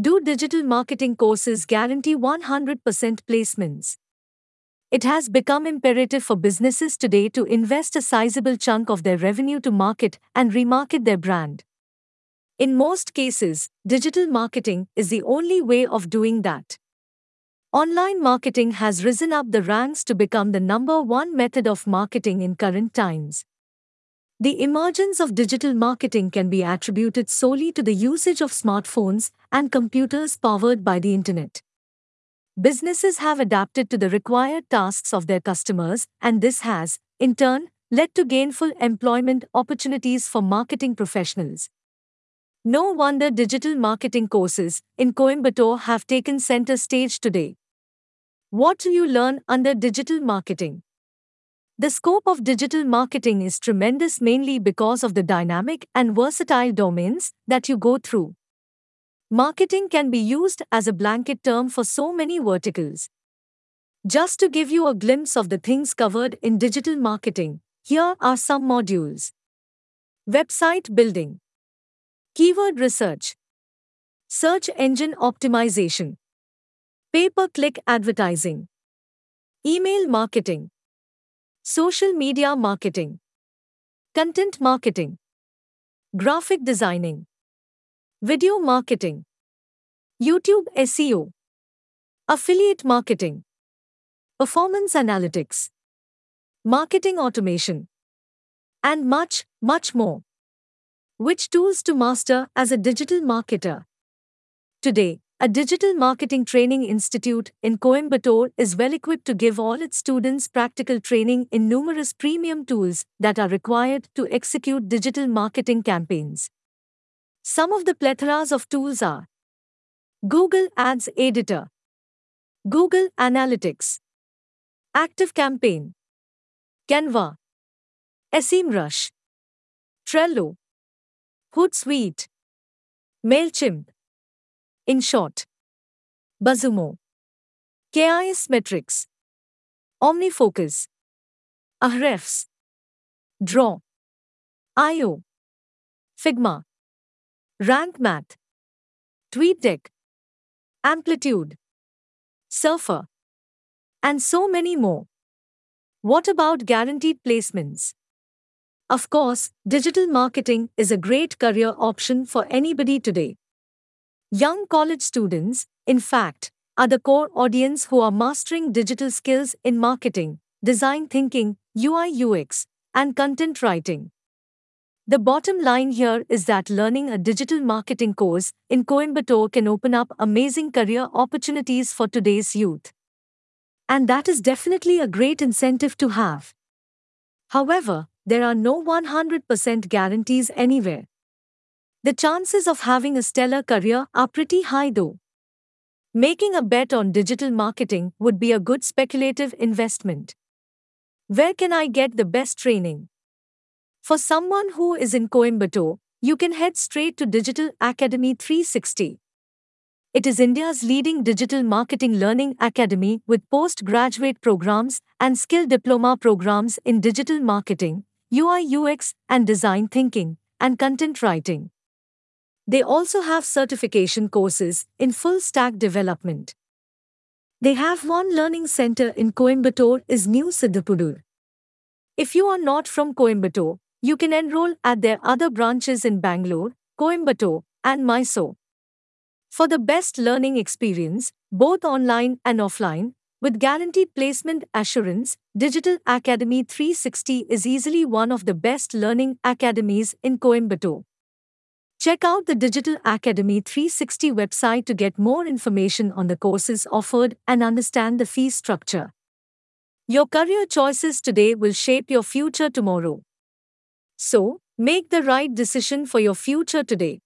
Do digital marketing courses guarantee 100% placements? It has become imperative for businesses today to invest a sizable chunk of their revenue to market and remarket their brand. In most cases, digital marketing is the only way of doing that. Online marketing has risen up the ranks to become the number one method of marketing in current times. The emergence of digital marketing can be attributed solely to the usage of smartphones and computers powered by the Internet. Businesses have adapted to the required tasks of their customers, and this has, in turn, led to gainful employment opportunities for marketing professionals. No wonder digital marketing courses in Coimbatore have taken center stage today. What do you learn under digital marketing? The scope of digital marketing is tremendous mainly because of the dynamic and versatile domains that you go through. Marketing can be used as a blanket term for so many verticals. Just to give you a glimpse of the things covered in digital marketing, here are some modules Website building, Keyword research, Search engine optimization, Pay per click advertising, Email marketing. Social media marketing, content marketing, graphic designing, video marketing, YouTube SEO, affiliate marketing, performance analytics, marketing automation, and much, much more. Which tools to master as a digital marketer? Today, a digital marketing training institute in Coimbatore is well equipped to give all its students practical training in numerous premium tools that are required to execute digital marketing campaigns. Some of the plethoras of tools are Google Ads Editor, Google Analytics, Active Campaign, Canva, SEMrush, Trello, Hootsuite, MailChimp. In short, BuzzSumo, Kissmetrics, OmniFocus, Ahrefs, Draw, IO, Figma, Rank Math, TweetDeck, Amplitude, Surfer, and so many more. What about guaranteed placements? Of course, digital marketing is a great career option for anybody today. Young college students, in fact, are the core audience who are mastering digital skills in marketing, design thinking, UI UX, and content writing. The bottom line here is that learning a digital marketing course in Coimbatore can open up amazing career opportunities for today's youth. And that is definitely a great incentive to have. However, there are no 100% guarantees anywhere. The chances of having a stellar career are pretty high though. Making a bet on digital marketing would be a good speculative investment. Where can I get the best training? For someone who is in Coimbatore, you can head straight to Digital Academy 360. It is India's leading digital marketing learning academy with postgraduate programs and skill diploma programs in digital marketing, UI UX and design thinking, and content writing. They also have certification courses in full stack development. They have one learning center in Coimbatore is New Siddhapudur. If you are not from Coimbatore, you can enroll at their other branches in Bangalore, Coimbatore, and Mysore. For the best learning experience, both online and offline, with guaranteed placement assurance, Digital Academy 360 is easily one of the best learning academies in Coimbatore. Check out the Digital Academy 360 website to get more information on the courses offered and understand the fee structure. Your career choices today will shape your future tomorrow. So, make the right decision for your future today.